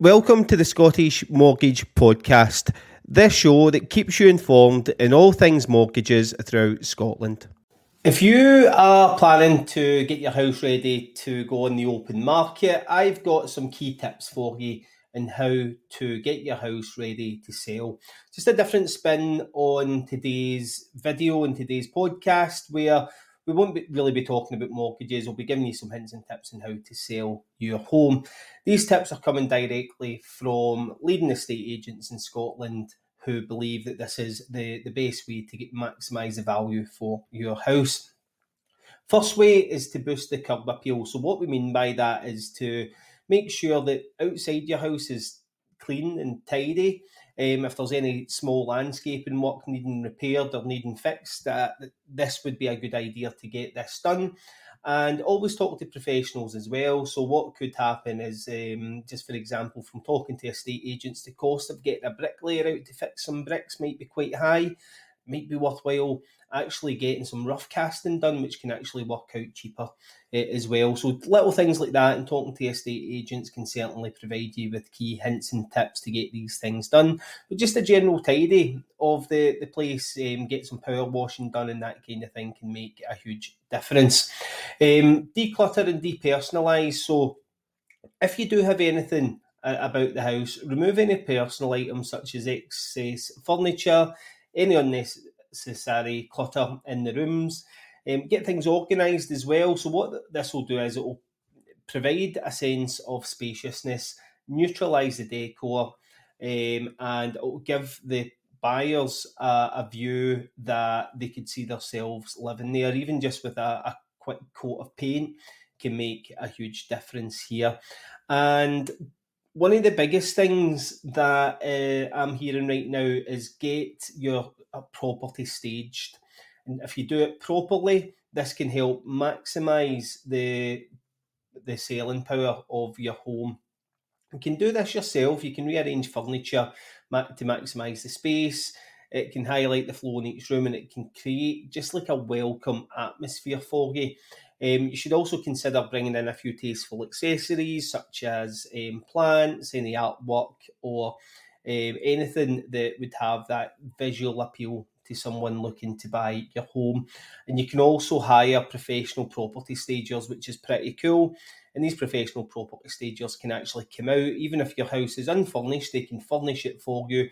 Welcome to the Scottish Mortgage Podcast, this show that keeps you informed in all things mortgages throughout Scotland. If you are planning to get your house ready to go on the open market, I've got some key tips for you in how to get your house ready to sell. Just a different spin on today's video and today's podcast where we won't be, really be talking about mortgages. We'll be giving you some hints and tips on how to sell your home. These tips are coming directly from leading estate agents in Scotland who believe that this is the, the best way to get maximise the value for your house. First way is to boost the curb appeal. So what we mean by that is to make sure that outside your house is clean and tidy. Um, if there's any small landscaping work needing repaired or needing fixed, uh, this would be a good idea to get this done. And always talk to professionals as well. So, what could happen is, um, just for example, from talking to estate agents, the cost of getting a bricklayer out to fix some bricks might be quite high might be worthwhile actually getting some rough casting done, which can actually work out cheaper uh, as well. So little things like that and talking to estate agents can certainly provide you with key hints and tips to get these things done. But just a general tidy of the, the place, um, get some power washing done and that kind of thing can make a huge difference. Um, declutter and depersonalise. So if you do have anything uh, about the house, remove any personal items such as excess furniture, any unnecessary clutter in the rooms. Um, get things organised as well. So what this will do is it will provide a sense of spaciousness, neutralise the decor, um, and it will give the buyers uh, a view that they could see themselves living there, even just with a, a quick coat of paint can make a huge difference here. And one of the biggest things that uh, I'm hearing right now is get your uh, property staged. And if you do it properly, this can help maximize the the selling power of your home. You can do this yourself. You can rearrange furniture to maximize the space. It can highlight the flow in each room and it can create just like a welcome atmosphere for you. Um, you should also consider bringing in a few tasteful accessories such as um, plants, any artwork, or um, anything that would have that visual appeal to someone looking to buy your home. And you can also hire professional property stagers, which is pretty cool. And these professional property stagers can actually come out, even if your house is unfurnished, they can furnish it for you.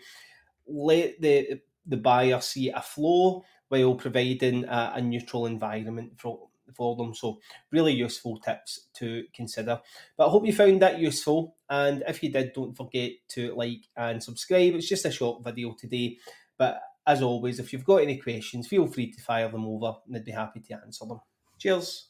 Let the the buyer see a flow while providing a, a neutral environment for for them. So, really useful tips to consider. But I hope you found that useful. And if you did, don't forget to like and subscribe. It's just a short video today. But as always, if you've got any questions, feel free to fire them over and I'd be happy to answer them. Cheers.